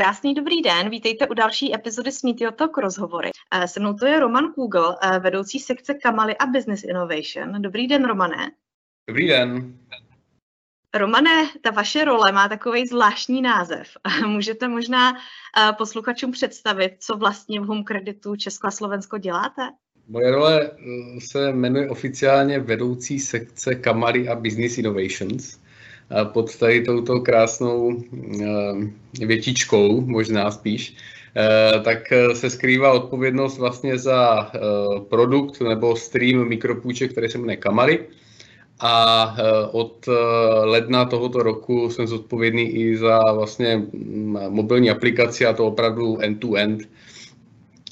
Krásný dobrý den, vítejte u další epizody Smítio Talk rozhovory. Eh, se mnou to je Roman Kugel, eh, vedoucí sekce Kamaly a Business Innovation. Dobrý den, Romané. Dobrý den. Romane, ta vaše role má takový zvláštní název. Můžete možná eh, posluchačům představit, co vlastně v Home Creditu Česko a Slovensko děláte? Moje role se jmenuje oficiálně vedoucí sekce Kamary a Business Innovations pod tady touto krásnou eh, větičkou, možná spíš, eh, tak eh, se skrývá odpovědnost vlastně za produkt nebo stream mikropůjček, který se jmenuje Kamary. A od ledna tohoto roku jsem zodpovědný i za vlastně mm, mobilní aplikaci a to opravdu end-to-end,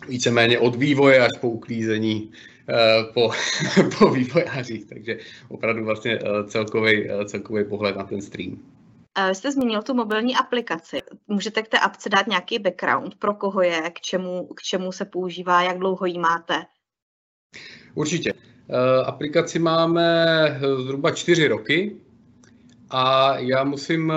víceméně od vývoje až po uklízení Eh, po, po vývojářích, takže opravdu vlastně celkový, eh, celkový eh, pohled na ten stream. Vy jste zmínil tu mobilní aplikaci. Můžete k té apce dát nějaký background, pro koho je, k čemu, k čemu se používá, jak dlouho ji máte? Určitě. Aplikaci máme zhruba čtyři roky, a já musím eh,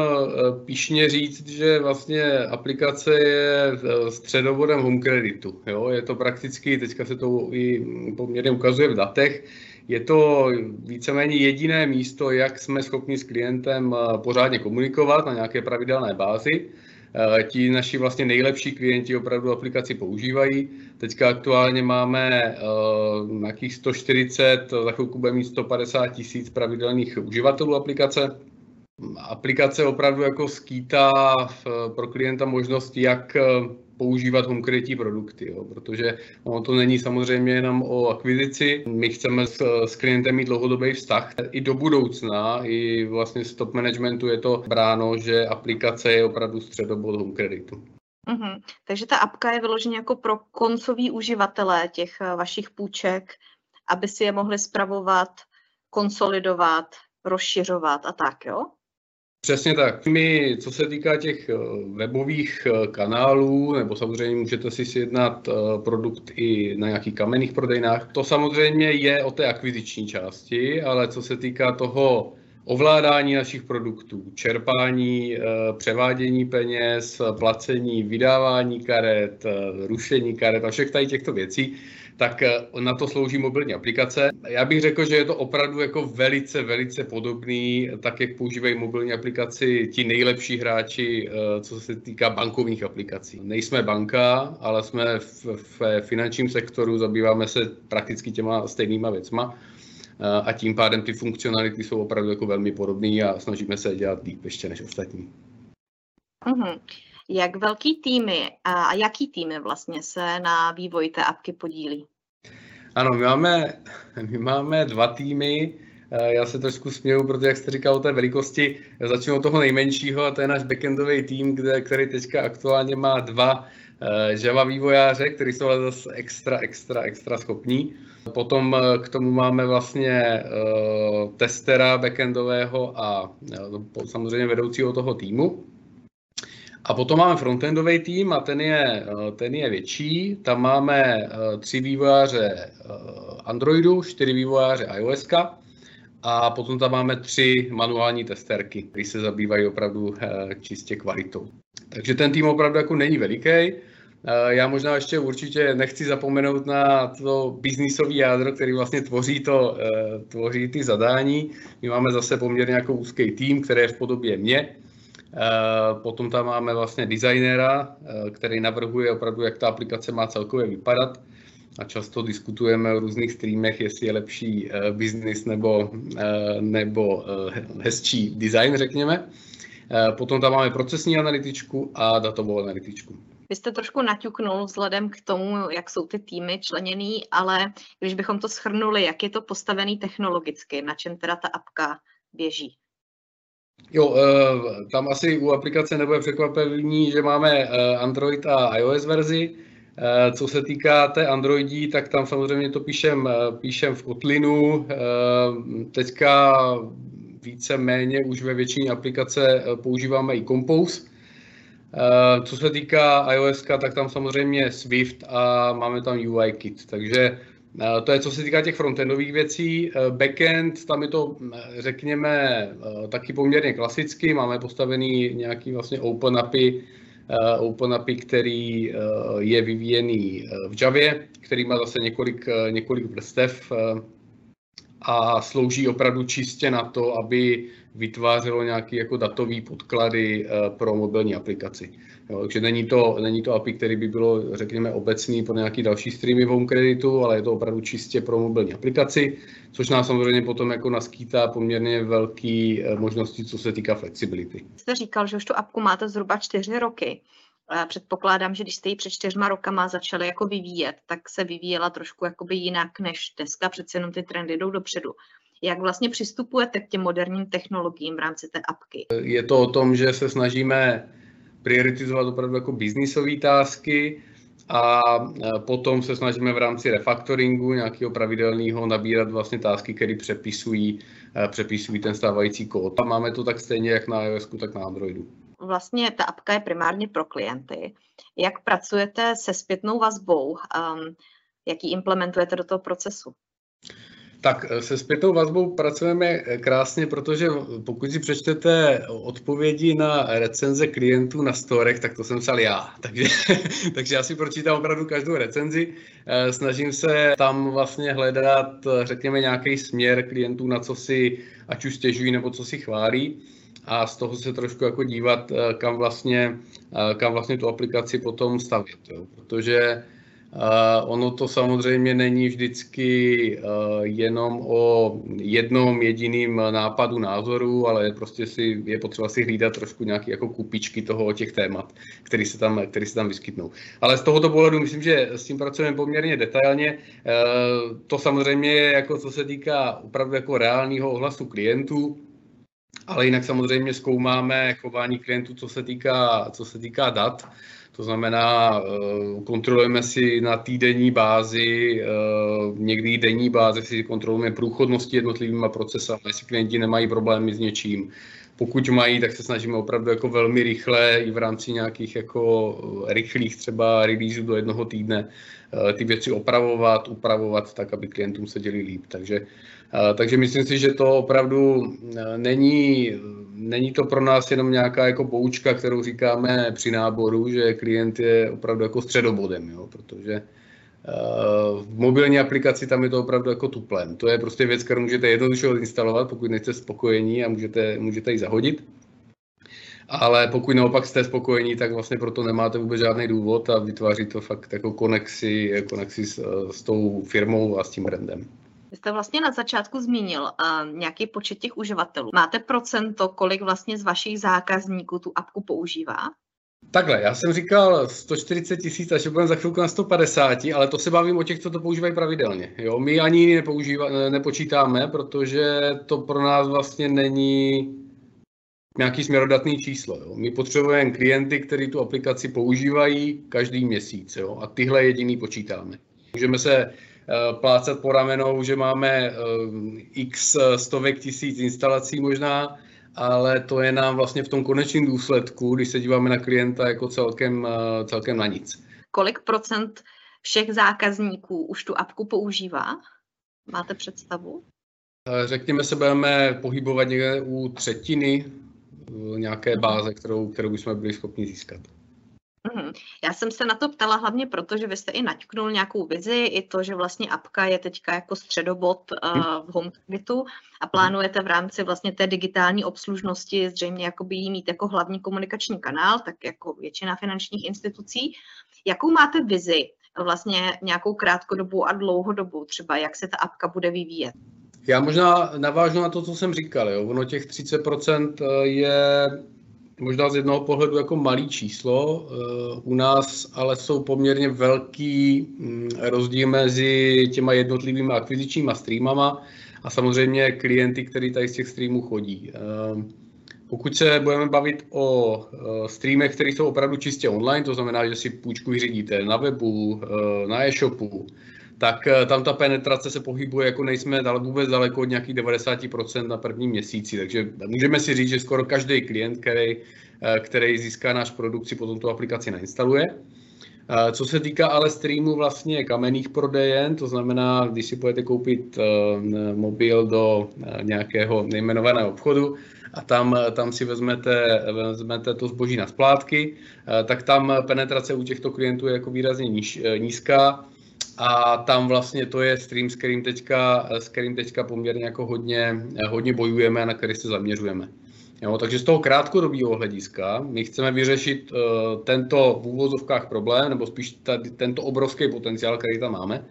píšně říct, že vlastně aplikace je eh, středovodem home creditu. Jo? Je to prakticky, teďka se to i poměrně ukazuje v datech, je to víceméně jediné místo, jak jsme schopni s klientem eh, pořádně komunikovat na nějaké pravidelné bázi. Ti naši vlastně nejlepší klienti opravdu aplikaci používají. Teďka aktuálně máme nějakých 140, za chvilku bude mít 150 tisíc pravidelných uživatelů aplikace aplikace opravdu jako skýtá pro klienta možnosti, jak eh, používat konkrétní produkty, jo, protože ono to není samozřejmě jenom o akvizici. My chceme s, s klientem mít dlouhodobý vztah. I do budoucna, i vlastně z top managementu je to bráno, že aplikace je opravdu středobod home kreditu. Mm-hmm. Takže ta apka je vyloženě jako pro koncový uživatele těch eh, vašich půjček, aby si je mohli spravovat, konsolidovat, rozšiřovat a tak, jo? Přesně tak. My, co se týká těch eh, webových eh, kanálů, nebo samozřejmě můžete si sjednat eh, produkt i na nějakých kamenných prodejnách, to samozřejmě je o té akviziční části, ale co se týká toho ovládání našich produktů, čerpání, převádění peněz, placení, vydávání karet, rušení karet a všech tady těchto věcí, tak eh, na to slouží mobilní aplikace. Já bych řekl, že je to opravdu jako velice, velice podobný, tak jak používají mobilní aplikaci ti nejlepší hráči, eh, co se týká bankovních aplikací. Nejsme banka, ale jsme v, v finančním sektoru, zabýváme se prakticky těma stejnýma věcma eh, a tím pádem ty funkcionality jsou opravdu jako velmi podobné a snažíme se dělat líp ještě než ostatní. Uh-huh. Jak velký týmy a jaký týmy vlastně se na vývoji té apky podílí? Ano, my máme, my máme dva týmy. Eh, já se trošku směju, protože jak jste říkal o té velikosti, začnu od toho nejmenšího a to je náš backendový tým, kde, který teďka aktuálně má dva eh, Java vývojáře, kteří jsou ale zase extra, extra, extra schopní. Potom eh, k tomu máme vlastně testera backendového a samozřejmě vedoucího toho týmu. A potom máme frontendový tým a ten je, eh, ten je větší. Tam máme eh, tři vývojáře eh, Androidu, čtyři vývojáře iOS a potom tam máme tři manuální testerky, které se zabývají opravdu čistě kvalitou. Takže ten tým opravdu jako není veliký. Já možná ještě určitě nechci zapomenout na to biznisový jádro, který vlastně tvoří, to, tvoří ty zadání. My máme zase poměrně jako úzký tým, který je v podobě mě, potom tam máme vlastně designera, eh, který navrhuje opravdu, jak ta aplikace má celkově vypadat. A často diskutujeme o různých streamech, jestli je lepší eh, business nebo, nebo hezčí design, řekněme. Potom tam máme procesní analytičku a datovou analytičku. Vy jste trošku naťuknul vzhledem k tomu, jak jsou ty týmy členěný, ale když bychom to schrnuli, jak je to postavený technologicky, na čem teda ta apka běží? Jo, eh, tam asi u aplikace nebude překvapení, že máme eh, Android a iOS verzi. Eh, co se týká té Androidí, tak tam samozřejmě to píšem, píšem v Kotlinu. Teďka více méně už ve většině aplikace používáme i Compose. Co se týká iOS, tak tam samozřejmě Swift a máme tam UI Kit. Takže to je, co se týká těch frontendových věcí. Eh, backend, tam je to, eh, řekněme, taky poměrně klasicky. Máme postavený nějaký vlastně open API OpenAPI, který je vyvíjený v Javě, který má zase několik, několik vrstev a slouží opravdu čistě na to, aby vytvářelo nějaké jako datové podklady pro mobilní aplikaci. Jo, takže není to, není to API, který by bylo, řekněme, obecný pro nějaký další streamy v home kreditu, ale je to opravdu čistě pro mobilní aplikaci, což nás samozřejmě potom jako naskýtá poměrně velké eh, možnosti, co se týká flexibility. Jste říkal, že už tu apku máte zhruba čtyři roky. Předpokládám, že když jste ji před čtyřma rokama začali jako vyvíjet, tak se vyvíjela trošku jakoby jinak než dneska, přece jenom ty trendy jdou dopředu. Jak vlastně přistupujete k těm moderním technologiím v rámci té apky? Je to o tom, že se snažíme prioritizovat opravdu jako biznisové tásky a potom se snažíme v rámci refaktoringu nějakého pravidelného nabírat vlastně tásky, které přepisují, přepisují ten stávající kód. A máme to tak stejně jak na iOS, tak na Androidu. Vlastně ta apka je primárně pro klienty. Jak pracujete se zpětnou vazbou? Um, jak ji implementujete do toho procesu? Tak eh, se zpětou vazbou pracujeme eh, krásně, protože pokud si přečtete odpovědi na recenze klientů na storech, tak to jsem psal já. Takže, takže já si pročítám opravdu každou recenzi. Eh, snažím se tam vlastně hledat, řekněme, nějaký směr klientů, na co si ať už stěžují nebo co si chválí a z toho se trošku jako dívat, kam vlastně, kam vlastně tu aplikaci potom stavět. Jo. Protože ono to samozřejmě není vždycky uh, jenom o jednom jediným nápadu názoru, ale prostě si, je potřeba si hlídat trošku nějaké jako kupičky toho těch témat, které se, tam, který se tam vyskytnou. Ale z tohoto pohledu myslím, že s tím pracujeme poměrně detailně. Uh, to samozřejmě je jako co se týká opravdu jako reálního ohlasu klientů, ale jinak samozřejmě zkoumáme chování klientů, co se týká, co se týká dat. To znamená, eh, kontrolujeme si na týdenní bázi, eh, někdy denní bázi si kontrolujeme průchodnosti jednotlivými procesy, jestli klienti nemají problémy s něčím. Pokud mají, tak se snažíme opravdu jako velmi rychle i v rámci nějakých jako eh, rychlých třeba releaseů do jednoho týdne ty věci opravovat, upravovat tak, aby klientům se děli líp. Takže takže myslím si, že to opravdu není, není to pro nás jenom nějaká jako poučka, kterou říkáme při náboru, že klient je opravdu jako středobodem, jo, protože v mobilní aplikaci tam je to opravdu jako tuplem. To je prostě věc, kterou můžete jednoduše instalovat, pokud nejste spokojení a můžete, můžete ji zahodit. Ale pokud naopak jste spokojení, tak vlastně proto nemáte vůbec žádný důvod a vytváří to fakt jako konexi, konexi s, s tou firmou a s tím brandem. Vy jste vlastně na začátku zmínil uh, nějaký počet těch uživatelů. Máte procento, kolik vlastně z vašich zákazníků tu apku používá? Takhle, já jsem říkal 140 tisíc, až budeme za chvilku na 150, ale to se bavím o těch, co to používají pravidelně. Jo, my ani nepoužíva, nepočítáme, protože to pro nás vlastně není nějaký směrodatný číslo. Jo. My potřebujeme klienty, kteří tu aplikaci používají každý měsíc jo, a tyhle jediný počítáme. Můžeme se Eh, plácat po ramenou, že máme eh, x stovek tisíc instalací možná, ale to je nám vlastně v tom konečném důsledku, když se díváme na klienta jako celkem, eh, celkem na nic. Kolik procent všech zákazníků už tu apku používá? Máte představu? Řekněme se, budeme pohybovat někde u třetiny nějaké báze, kterou, kterou bychom byli schopni získat. Mhm. Já jsem se na to ptala hlavně proto, že vy jste i naťknul nějakou vizi, i to, že vlastně apka je teďka jako středobod uh, v HomeKitu a plánujete v rámci vlastně té digitální obslužnosti zřejmě jakoby jí mít jako hlavní komunikační kanál, tak jako většina finančních institucí. Jakou máte vizi vlastně nějakou krátkodobou a dlouhodobou, třeba jak se ta apka bude vyvíjet? Já možná navážu na to, co jsem říkal. Jo. Ono těch 30% eh, je možná z jednoho pohledu jako malý číslo. Eh, u nás ale jsou poměrně velký mm, rozdíl mezi těma jednotlivými akvizičníma streamama a samozřejmě klienty, kteří tady z těch streamů chodí. Eh, pokud se budeme bavit o eh, streamech, které jsou opravdu čistě online, to znamená, že si půjčku vyřídíte na webu, na e-shopu, tak eh, tam ta penetrace se pohybuje, jako nejsme dal vůbec daleko od nějakých 90% na prvním měsíci. Takže můžeme si říct, že skoro každý klient, který, eh, který získá náš produkt, si potom tu aplikaci nainstaluje. Co se týká ale streamu vlastně kamenných prodejen, to znamená, když si budete koupit mobil do nějakého nejmenovaného obchodu, a tam, tam si vezmete, vezmete to zboží na splátky, tak tam penetrace u těchto klientů je jako výrazně níž, nízká a tam vlastně to je stream, s kterým teďka, s kterým teďka poměrně jako hodně, hodně bojujeme a na který se zaměřujeme. Jo, takže z toho krátkodobého hlediska my chceme vyřešit uh, tento v úvozovkách problém, nebo spíš tady, tento obrovský potenciál, který tam máme.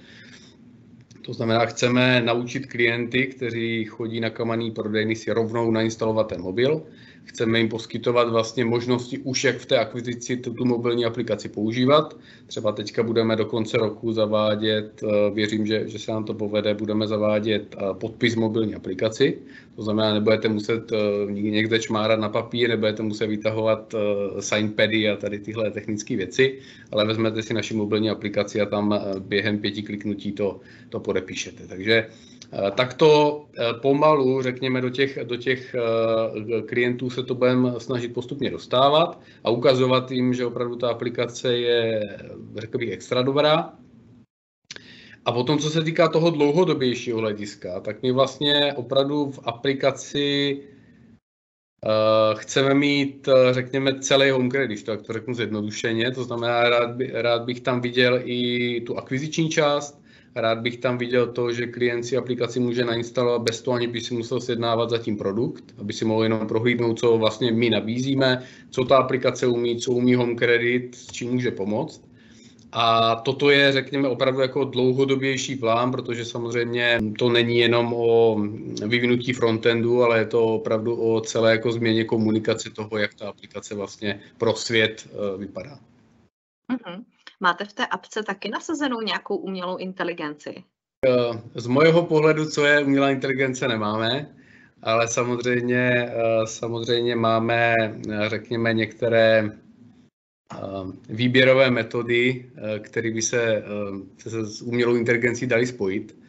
To znamená, chceme naučit klienty, kteří chodí na kamaný prodejny, si rovnou nainstalovat ten mobil Chceme jim poskytovat vlastně možnosti už, jak v té akvizici tu, tu mobilní aplikaci používat. Třeba teďka budeme do konce roku zavádět, eh, věřím, že, že se nám to povede, budeme zavádět eh, podpis mobilní aplikaci. To znamená, nebudete muset eh, někde čmárat na papír, nebudete muset vytahovat signpady a tady tyhle technické věci, ale vezmete si naši mobilní aplikaci a tam během pěti kliknutí to, to podepíšete. Takže tak to eh, pomalu, řekněme, do těch, do těch eh, klientů se to budeme snažit postupně dostávat a ukazovat jim, že opravdu ta aplikace je, řekl bych, extra dobrá. A potom, co se týká toho dlouhodobějšího hlediska, tak my vlastně opravdu v aplikaci chceme mít, řekněme, celý home credit, tak to řeknu zjednodušeně, to znamená, rád, by, rád bych tam viděl i tu akviziční část, Rád bych tam viděl to, že klient si aplikaci může nainstalovat bez toho, aniž by si musel sjednávat zatím produkt, aby si mohl jenom prohlídnout, co vlastně my nabízíme, co ta aplikace umí, co umí Home Credit, s čím může pomoct. A toto je, řekněme, opravdu jako dlouhodobější plán, protože samozřejmě to není jenom o vyvinutí frontendu, ale je to opravdu o celé jako změně komunikace toho, jak ta aplikace vlastně pro svět eh, vypadá. Mm-hmm. Máte v té apce taky nasazenou nějakou umělou inteligenci? Eh, z mojeho pohledu, co je umělá inteligence, nemáme, ale samozřejmě, eh, samozřejmě máme, eh, řekněme, některé výběrové metody, které by se, se s umělou inteligencí dali spojit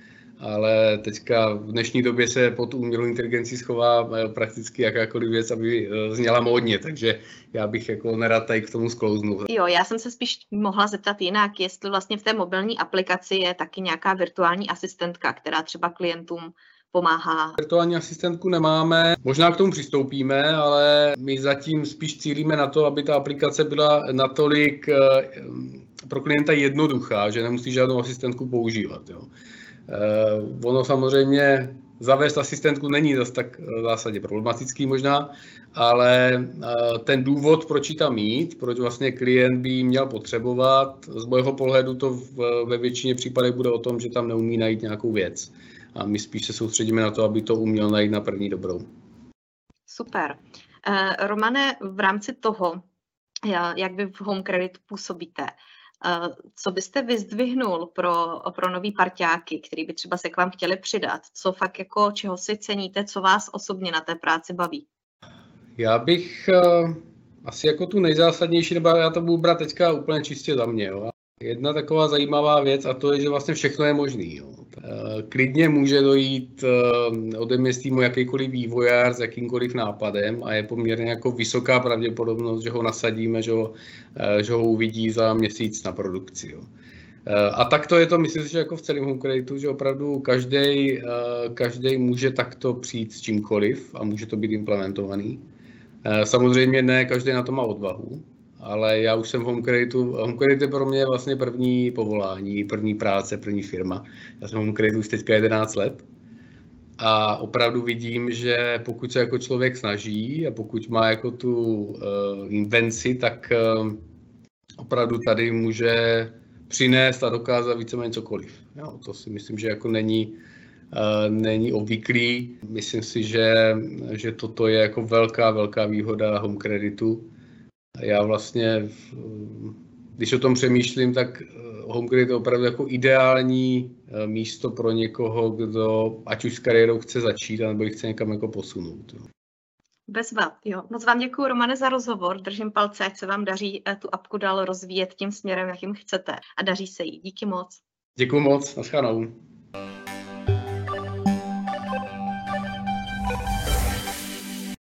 ale teďka v dnešní době se pod umělou inteligencí schová prakticky jakákoliv věc, aby eh, zněla módně, takže já bych jako nerad tady k tomu sklouznul. Jo, já jsem se spíš mohla zeptat jinak, jestli vlastně v té mobilní aplikaci je taky nějaká virtuální asistentka, která třeba klientům pomáhá. Virtuální asistentku nemáme, možná k tomu přistoupíme, ale my zatím spíš cílíme na to, aby ta aplikace byla natolik eh, pro klienta jednoduchá, že nemusí žádnou asistentku používat. Jo. Uh, ono samozřejmě zavést asistentku není zase tak v zásadě problematický možná, ale uh, ten důvod, proč ji tam mít, proč vlastně klient by ji měl potřebovat, z mého pohledu to v, ve většině případech bude o tom, že tam neumí najít nějakou věc. A my spíš se soustředíme na to, aby to uměl najít na první dobrou. Super. Romane, v rámci toho, jak vy v Home Credit působíte, co byste vyzdvihnul pro, pro nový parťáky, který by třeba se k vám chtěli přidat? Co fakt jako, čeho si ceníte, co vás osobně na té práci baví? Já bych uh, asi jako tu nejzásadnější, nebo já to budu brát teďka úplně čistě za mě. Jo. Jedna taková zajímavá věc a to je, že vlastně všechno je možný. Jo. Eh, klidně může dojít eh, ode mě z týmu jakýkoliv vývojář s jakýmkoliv nápadem a je poměrně jako vysoká pravděpodobnost, že ho nasadíme, že ho, eh, že ho uvidí za měsíc na produkci. Jo. A takto je to, myslím si, že jako v celém home creditu, že opravdu každý každý může takto přijít s čímkoliv a může to být implementovaný. Samozřejmě ne každý na to má odvahu, ale já už jsem v Home Creditu, Home Credit je pro mě vlastně první povolání, první práce, první firma. Já jsem v Home Creditu už teďka 11 let a opravdu vidím, že pokud se jako člověk snaží a pokud má jako tu uh, invenci, tak uh, opravdu tady může přinést a dokázat víceméně cokoliv. Jo, to si myslím, že jako není, uh, není obvyklý. Myslím si, že, že toto je jako velká, velká výhoda Home Creditu já vlastně, když o tom přemýšlím, tak eh, HomeGrid je opravdu jako ideální eh, místo pro někoho, kdo ať už s kariérou chce začít, nebo chce někam jako posunout. Jo. Bez vad, jo. Moc vám děkuji, Romane, za rozhovor. Držím palce, ať se vám daří eh, tu apku dál rozvíjet tím směrem, jakým chcete. A daří se jí. Díky moc. Děkuji moc. Naschledanou.